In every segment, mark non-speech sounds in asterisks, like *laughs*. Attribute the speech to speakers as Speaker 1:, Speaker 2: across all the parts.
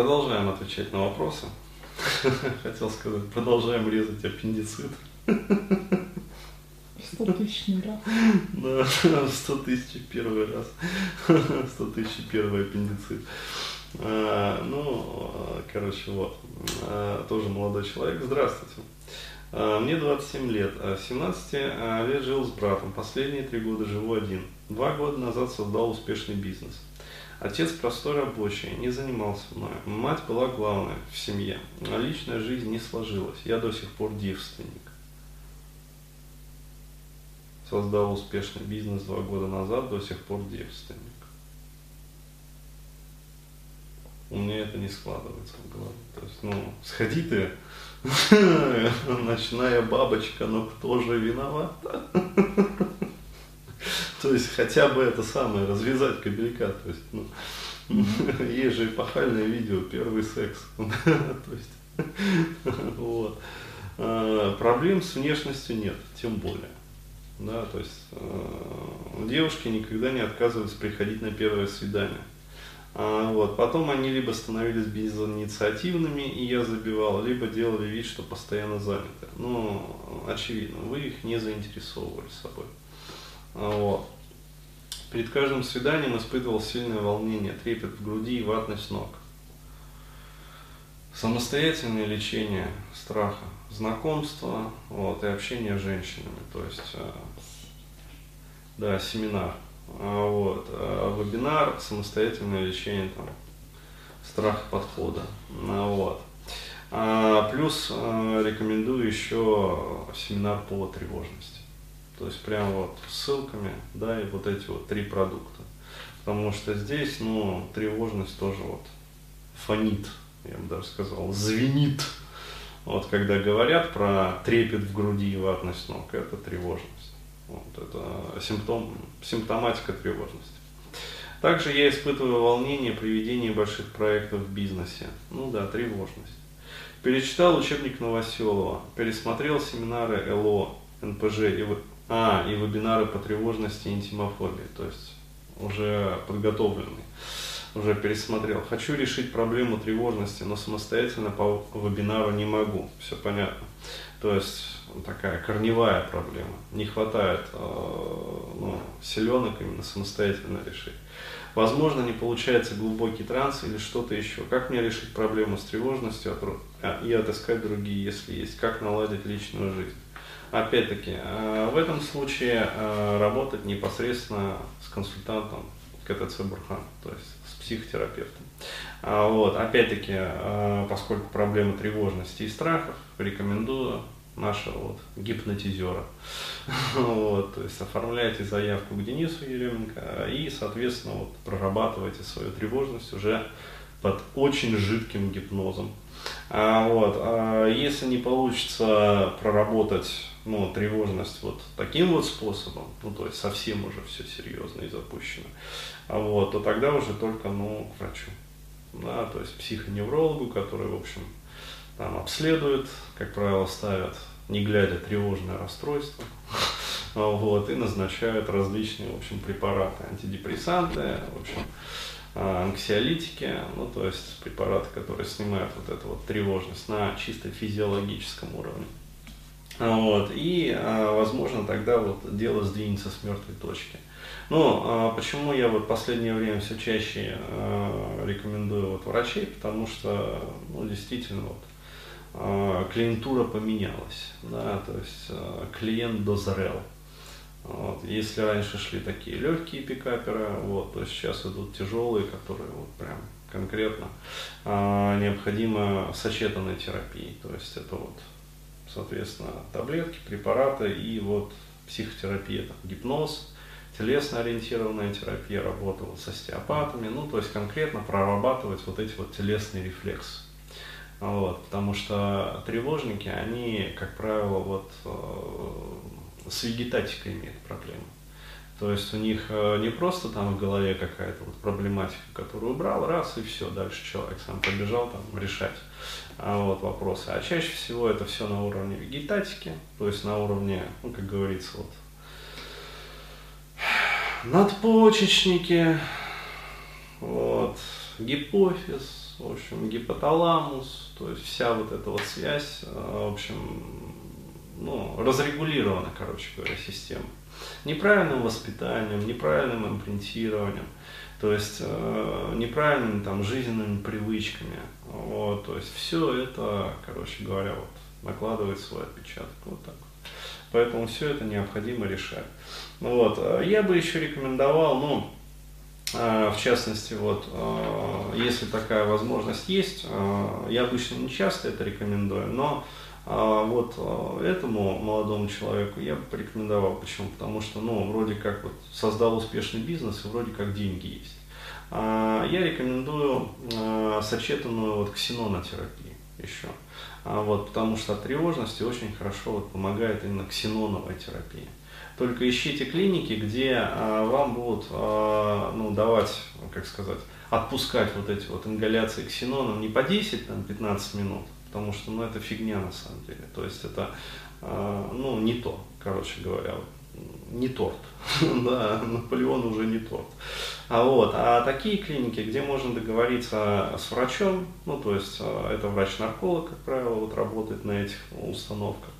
Speaker 1: продолжаем отвечать на вопросы. *laughs* Хотел сказать, продолжаем резать аппендицит. *laughs*
Speaker 2: Сто тысяч раз. *laughs*
Speaker 1: Да, сто тысяч первый раз. Сто тысяч первый аппендицит. А, ну, короче, вот. А, тоже молодой человек. Здравствуйте. А, мне 27 лет. А в 17 лет жил с братом. Последние три года живу один. Два года назад создал успешный бизнес. Отец простой рабочий, не занимался мной. Мать была главной в семье. А личная жизнь не сложилась. Я до сих пор девственник. Создал успешный бизнес два года назад, до сих пор девственник. У меня это не складывается в голове. То есть, ну, сходи ты, *laughs* ночная бабочка, но кто же виноват? *laughs* То есть хотя бы это самое, развязать кабелька. То есть, ну, *laughs* есть же эпохальное видео, первый секс. *laughs* То есть, вот. А, проблем с внешностью нет, тем более. Да, то есть э, девушки никогда не отказываются приходить на первое свидание. А, вот. Потом они либо становились безинициативными, и я забивал, либо делали вид, что постоянно заняты. Ну, очевидно, вы их не заинтересовывали собой. А, вот. Перед каждым свиданием испытывал сильное волнение, трепет в груди и ватность ног. Самостоятельное лечение страха, знакомство вот, и общение с женщинами, то есть, э, да, семинар, а, вот, а вебинар, самостоятельное лечение там, страха подхода, а, вот. Плюс а, рекомендую еще семинар по тревожности. То есть прям вот ссылками, да, и вот эти вот три продукта. Потому что здесь, ну, тревожность тоже вот фонит, я бы даже сказал, звенит. Вот когда говорят про трепет в груди и ватность ног, это тревожность. Вот, это симптом, симптоматика тревожности. Также я испытываю волнение при ведении больших проектов в бизнесе. Ну да, тревожность. Перечитал учебник Новоселова, пересмотрел семинары ЛО, НПЖ и а, и вебинары по тревожности и интимофобии, то есть уже подготовленный, уже пересмотрел. Хочу решить проблему тревожности, но самостоятельно по вебинару не могу, все понятно. То есть такая корневая проблема. Не хватает э, ну, селенок именно самостоятельно решить. Возможно, не получается глубокий транс или что-то еще. Как мне решить проблему с тревожностью а, и отыскать другие, если есть? Как наладить личную жизнь? Опять-таки, э, в этом случае э, работать непосредственно с консультантом КТЦ Бурхан, то есть с психотерапевтом. А вот, опять-таки, э, поскольку проблема тревожности и страхов, рекомендую нашего вот гипнотизера. *laughs* вот, то есть оформляйте заявку к Денису Еременко и, соответственно, вот, прорабатывайте свою тревожность уже под очень жидким гипнозом. А, вот, а если не получится проработать ну, тревожность вот таким вот способом, ну, то есть совсем уже все серьезно и запущено, а вот, то тогда уже только, ну, к врачу, да, то есть психоневрологу, который, в общем, там обследует, как правило, ставят, не глядя, тревожное расстройство, вот, и назначают различные, в общем, препараты, антидепрессанты, в общем, а, анксиолитики, ну, то есть препараты, которые снимают вот эту вот тревожность на чисто физиологическом уровне. Вот, и, а, возможно, тогда вот дело сдвинется с мертвой точки. Ну, а почему я вот последнее время все чаще рекомендую вот врачей, потому что, ну, действительно, вот, клиентура поменялась, да, то есть клиент дозрел. Вот. Если раньше шли такие легкие пикаперы, вот, то сейчас идут тяжелые, которые вот прям конкретно а, необходимо сочетанной терапии. То есть это вот соответственно, таблетки, препараты и вот психотерапия, там, гипноз, телесно-ориентированная терапия, работа вот с остеопатами, ну, то есть конкретно прорабатывать вот эти вот телесные рефлексы. Вот, потому что тревожники, они, как правило, вот э, с вегетатикой имеют проблемы. То есть у них э, не просто там в голове какая-то вот проблематика, которую убрал, раз и все, дальше человек сам побежал там решать а, вот, вопросы. А чаще всего это все на уровне вегетатики, то есть на уровне, ну, как говорится, вот надпочечники, вот, гипофиз, в общем, гипоталамус, то есть вся вот эта вот связь, э, в общем, ну, разрегулирована, короче говоря, система. Неправильным воспитанием, неправильным импринтированием, то есть э, неправильными там жизненными привычками. Вот, то есть все это, короче говоря, вот накладывает свой отпечаток. Вот так вот. Поэтому все это необходимо решать. Вот. Э, я бы еще рекомендовал, ну, э, в частности, вот, э, если такая возможность есть, я обычно не часто это рекомендую, но вот этому молодому человеку я бы порекомендовал. Почему? Потому что, ну, вроде как вот создал успешный бизнес и вроде как деньги есть. Я рекомендую сочетанную вот ксенонотерапию еще. Вот, потому что от тревожности очень хорошо вот, помогает именно ксеноновая терапия. Только ищите клиники, где а, вам будут а, ну, давать, как сказать, отпускать вот эти вот ингаляции ксеноном не по 10-15 минут, потому что ну, это фигня на самом деле. То есть это а, ну, не то, короче говоря, не торт. *laughs* да, Наполеон уже не торт. А, вот, а такие клиники, где можно договориться с врачом, ну то есть это врач-нарколог, как правило, вот работает на этих установках,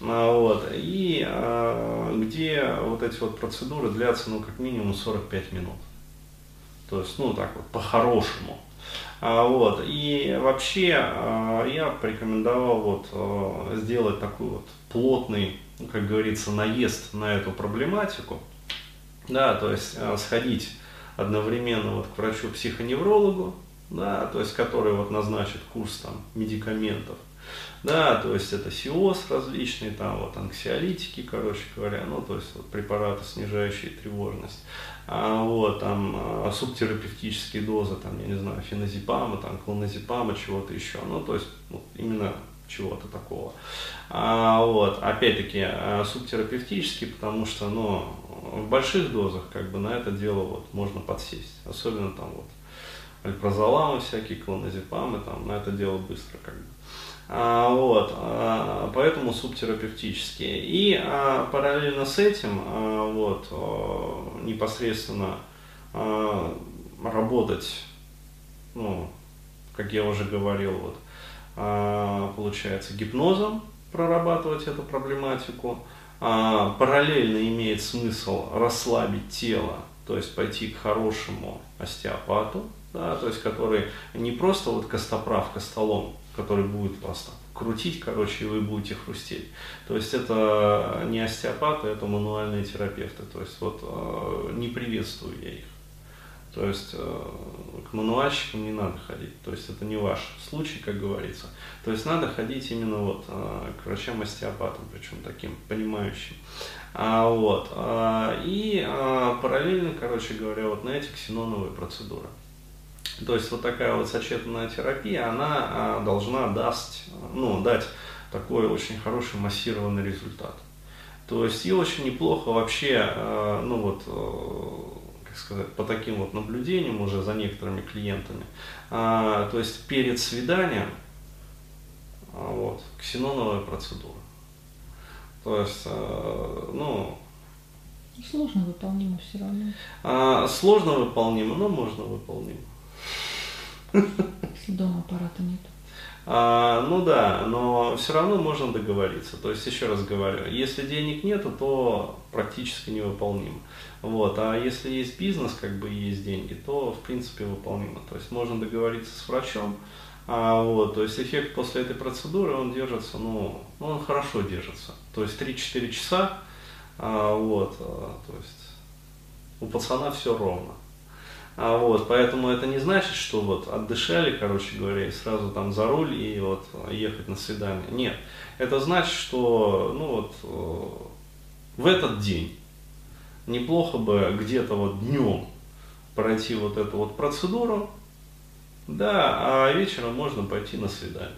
Speaker 1: а, вот, и а, где вот эти вот процедуры длятся, ну, как минимум 45 минут. То есть, ну, так вот, по-хорошему. А, вот, и вообще а, я порекомендовал вот а, сделать такой вот плотный, ну, как говорится, наезд на эту проблематику. Да, то есть сходить одновременно вот к врачу-психоневрологу, да, то есть который вот назначит курс там медикаментов, да, то есть это СИОС различные, там вот анксиолитики, короче говоря, ну, то есть вот препараты, снижающие тревожность, а, вот, там а, субтерапевтические дозы, там, я не знаю, феназепама, там, клоназепама, чего-то еще, ну, то есть вот, именно чего-то такого. А, вот, опять-таки, а, субтерапевтический, потому что, ну, в больших дозах, как бы, на это дело вот можно подсесть, особенно там вот альпрозоламы всякие, клоназепамы, там, на это дело быстро, как бы. А, вот, а, поэтому субтерапевтические. И а, параллельно с этим вот, непосредственно работать, ну, как я уже говорил, вот, получается, гипнозом прорабатывать эту проблематику. Параллельно имеет смысл расслабить тело, то есть пойти к хорошему остеопату, да, то есть который не просто вот костоправка столом, который будет просто крутить, короче, и вы будете хрустеть. То есть это не остеопаты, это мануальные терапевты. То есть вот э, не приветствую я их. То есть э, к мануальщикам не надо ходить. То есть это не ваш случай, как говорится. То есть надо ходить именно вот э, к врачам-остеопатам, причем таким понимающим. А, вот. И параллельно, короче говоря, вот на эти ксеноновые процедуры. То есть вот такая вот сочетанная терапия, она а, должна даст, ну, дать такой очень хороший массированный результат. То есть и очень неплохо вообще, а, ну вот, э, как сказать, по таким вот наблюдениям уже за некоторыми клиентами, а, то есть перед свиданием, вот, ксеноновая процедура. То есть, ну,
Speaker 2: Сложно выполнимо все равно.
Speaker 1: Сложно выполнимо, но можно выполнимо.
Speaker 2: Дома аппарата нет.
Speaker 1: А, ну да, но все равно можно договориться. То есть, еще раз говорю, если денег нету, то практически невыполнимо. Вот. А если есть бизнес, как бы есть деньги, то в принципе выполнимо. То есть можно договориться с врачом. А, вот, то есть эффект после этой процедуры, он держится, ну, ну он хорошо держится. То есть 3-4 часа, а, вот, а, то есть у пацана все ровно. А вот, поэтому это не значит, что вот отдышали, короче говоря, и сразу там за руль и вот ехать на свидание. Нет. Это значит, что ну вот э, в этот день неплохо бы где-то вот днем пройти вот эту вот процедуру, да, а вечером можно пойти на свидание.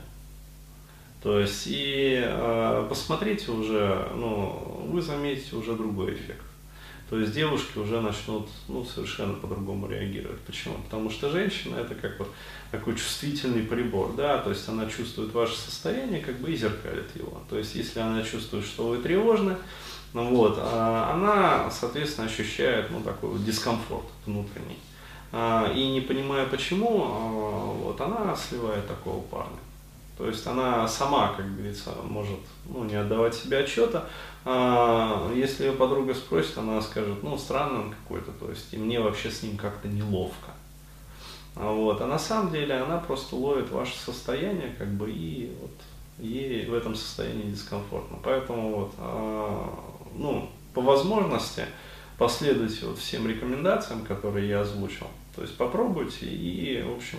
Speaker 1: То есть и э, посмотрите уже, ну, вы заметите уже другой эффект то есть девушки уже начнут ну, совершенно по-другому реагировать. Почему? Потому что женщина это как вот такой чувствительный прибор, да, то есть она чувствует ваше состояние, как бы и зеркалит его. То есть если она чувствует, что вы тревожны, ну, вот, а она, соответственно, ощущает ну, такой вот дискомфорт внутренний. а, и не понимая почему, а, вот она сливает такого парня. То есть она сама, как говорится, может ну, не отдавать себе отчета. А, если ее подруга спросит, она скажет, ну, странный он какой-то, то есть и мне вообще с ним как-то неловко. Вот. А на самом деле она просто ловит ваше состояние, как бы, и вот ей в этом состоянии дискомфортно. Поэтому вот, а, ну, по возможности последуйте вот всем рекомендациям, которые я озвучил. То есть попробуйте и, в общем,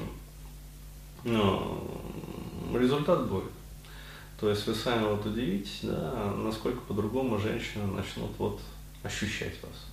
Speaker 1: ну, результат будет. То есть вы сами вот удивитесь, да, насколько по-другому женщины начнут вот ощущать вас.